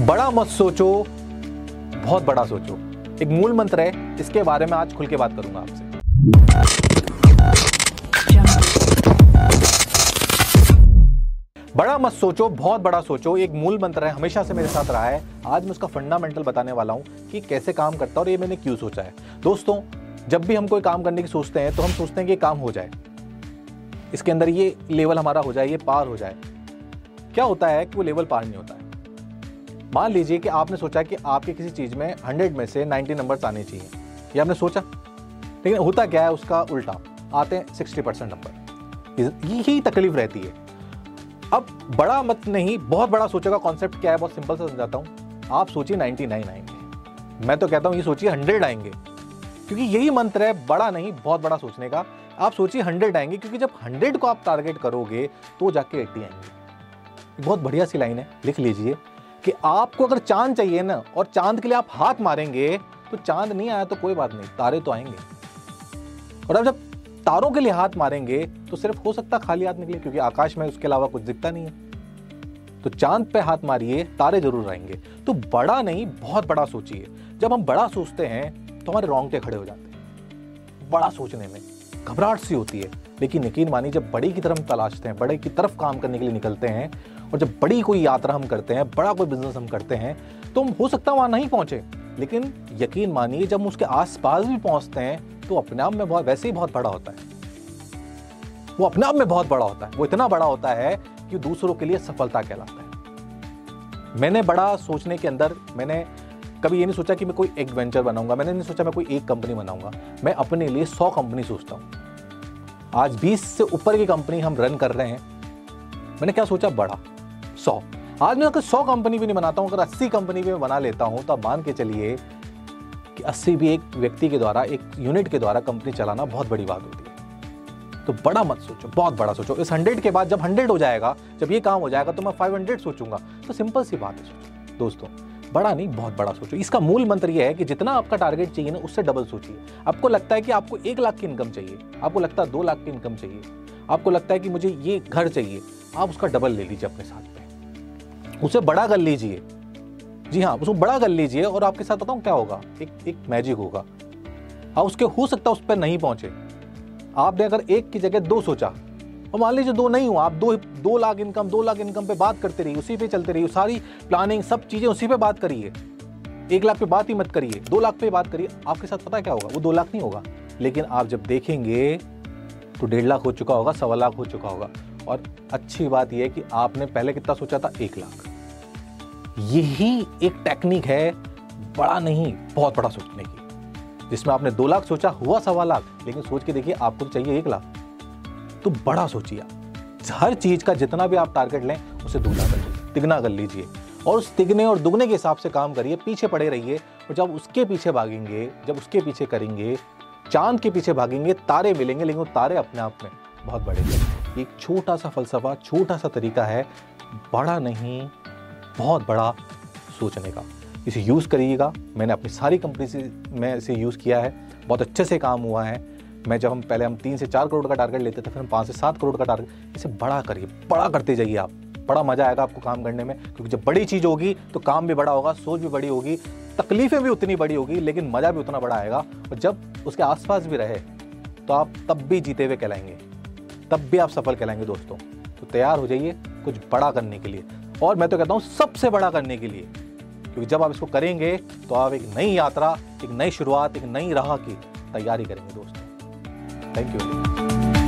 बड़ा मत सोचो, बहुत बड़ा सोचो। एक मूल मंत्र है, इसके बारे में आज खुल के बात करूँगा आपसे। बड़ा मत सोचो, बहुत बड़ा सोचो, एक मूल मंत्र है, हमेशा से मेरे साथ रहा है। आज मैं उसका फंडामेंटल बताने वाला हूँ कि कैसे काम करता है और ये मैंने क्यों सोचा है। दोस्तों, जब भी हम कोई काम करने की सोचते हैं तो हम सोचते हैं कि काम हो जाए। इसके अंदर ये लेवल हमारा हो जाए, ये पार हो जाए। क्या होता है कि वो लेवल पार नहीं होता है। मान लीजिए कि आपने सोचा कि आपके किसी चीज़ में हंड्रेड में से नाइन्टी नंबर्स आने चाहिए। ये आपने सोचा। लेकिन होता क्या है, उसका उल्टा। आते हैं सिक्सटी परसेंट नंबर। यही तकलीफ़ रहती है। अब बड़ा मत नहीं, बहुत बड़ा सोचेगा कॉन्सेप्ट क्या है, बहुत सिंपल से समझाता हूँ। आप सोचिए नाइन्टी नाइन आएँगे। मैं तो कहता हूँ, ये सोचिए हंड्रेड आएँगे। क्योंकि यही मंत्र है, बड़ा नहीं, बहुत बड़ा सोचने का। आप सोचिए हंड्रेड आएँगे, क्योंकि जब हंड्रेड को आप टारगेट करोगे तो जाके एट्टी आएँगे। बहुत बढ़िया सी लाइन है, लिख लीजिए। कि आपको अगर चाँद चाहिए ना, और चाँद के लिए आप हाथ मारेंगे तो चाँद नहीं आया तो कोई बात नहीं, तारे तो आएँगे। और अब जब तारों के लिए हाथ मारेंगे तो सिर्फ़ हो सकता खाली हाथ निकले, क्योंकि आकाश में उसके अलावा कुछ दिखता नहीं है। तो चाँद पे हाथ मारिए, तारे ज़रूर आएँगे। तो बड़ा नहीं, बहुत बड़ा सोचिए। जब हम बड़ा सोचते हैं तो हमारे रोंगटे खड़े हो जाते हैं। बड़ा सोचने में घबराहट सी होती है। लेकिन यकीन मानिए, जब बड़ी की तरफ़ तलाशते हैं, बड़े की तरफ़ काम करने के लिए निकलते हैं और जब बड़ी कोई यात्रा हम करते हैं, बड़ा कोई बिज़नेस हम करते हैं तो हम हो सकता है वहाँ नहीं पहुँचे। लेकिन यकीन मानिए, जब हम उसके आसपास भी पहुँचते हैं तो अपने आप में बहुत, वैसे ही बहुत बड़ा होता है। वो अपने आप में बहुत बड़ा होता है। वो इतना बड़ा होता है कि दूसरों के लिए सफलता कहलाता है। मैंने बड़ा सोचने के अंदर, मैंने कभी ये नहीं सोचा कि मैं कोई एक वेंचर बनाऊँगा, मैंने नहीं सोचा मैं कोई एक कंपनी बनाऊँगा। मैं अपने लिए सौ कंपनी सोचता हूँ। आज बीस से ऊपर की कंपनी हम रन कर रहे हैं। मैंने क्या सोचा? बड़ा। सौ। आज मैं अगर सौ कंपनी भी नहीं बनाता हूँ, अगर अस्सी कंपनी भी बना लेता हूँ तो मान के चलिए कि अस्सी भी एक व्यक्ति के द्वारा, एक यूनिट के द्वारा कंपनी चलाना बहुत बड़ी बात होती है। तो बड़ा मत सोचो, बहुत बड़ा सोचो। इस हंड्रेड के बाद जब हंड्रेड हो जाएगा, जब ये काम हो जाएगा तो मैं फाइव हंड्रेड सोचूँगा। तो सिंपल सी बात है दोस्तों, बड़ा नहीं, बहुत बड़ा सोचो। इसका मूल मंत्र यह है कि जितना आपका टारगेट चाहिए ना, उससे डबल सोचिए। आपको लगता है कि आपको एक लाख की इनकम चाहिए, आपको लगता है दो लाख की इनकम चाहिए, आपको लगता है कि मुझे ये घर चाहिए, आप उसका डबल ले लीजिए अपने साथ। उसे बड़ा कर लीजिए। जी हाँ उसको बड़ा कर लीजिए और आपके साथ बताऊँ क्या होगा? एक एक मैजिक होगा। हाँ उसके हो सकता है उस पर नहीं पहुँचे। आपने अगर एक की जगह दो सोचा, और मान लीजिए दो नहीं हुआ, आप दो दो लाख इनकम दो लाख इनकम पे बात करते रहिए, उसी पे चलते रहिए, सारी प्लानिंग सब चीज़ें उसी पे बात करिए। एक लाख पे बात ही मत करिए, दो लाख पे बात करिए। आपके साथ पता क्या होगा? वो दो लाख नहीं होगा। लेकिन आप जब देखेंगे तो डेढ़ लाख हो चुका होगा, सवा लाख हो चुका होगा। और अच्छी बात यह है कि आपने पहले कितना सोचा था? एक लाख। यही एक टेक्निक है, बड़ा नहीं, बहुत बड़ा सोचने की, जिसमें आपने दो लाख सोचा, हुआ सवा लाख, लेकिन सोच के देखिए, आपको तो चाहिए एक लाख। तो बड़ा सोचिए हर चीज़ का जितना भी आप टारगेट लें, उसे दुगना कर लीजिए तिगना कर लीजिए। और उस तिगने और दुगने के हिसाब से काम करिए, पीछे पड़े रहिए, और जब उसके पीछे भागेंगे, जब उसके पीछे करेंगे, चाँद के पीछे भागेंगे, तारे मिलेंगे, लेकिन वो तारे अपने आप में बहुत बड़े एक छोटा सा फलसफा, छोटा सा तरीका है, बड़ा नहीं बहुत बड़ा सोचने का। इसे यूज़ करिएगा। मैंने अपनी सारी कंपनी से, मैं इसे यूज़ किया है। बहुत अच्छे से काम हुआ है। मैं जब हम, पहले हम तीन से चार करोड़ का टारगेट लेते थे, फिर हम पाँच से सात करोड़ का टारगेट इसे बड़ा करिए, बड़ा करते जाइए आप। बड़ा मज़ा आएगा आपको काम करने में, क्योंकि जब बड़ी चीज़ होगी तो काम भी बड़ा होगा, सोच भी बड़ी होगी, तकलीफें भी उतनी बड़ी होगी, लेकिन मज़ा भी उतना बड़ा आएगा। और जब उसके आसपास भी रहे तो आप तब भी जीते हुए कहलाएँगे। तब भी आप सफल कहलाएँगे दोस्तों। तो तैयार हो जाइए कुछ बड़ा करने के लिए। और मैं तो कहता हूँ सबसे बड़ा करने के लिए क्योंकि जब आप इसको करेंगे तो आप एक नई यात्रा, एक नई शुरुआत, एक नई राह की तैयारी करेंगे, दोस्तों थैंक you.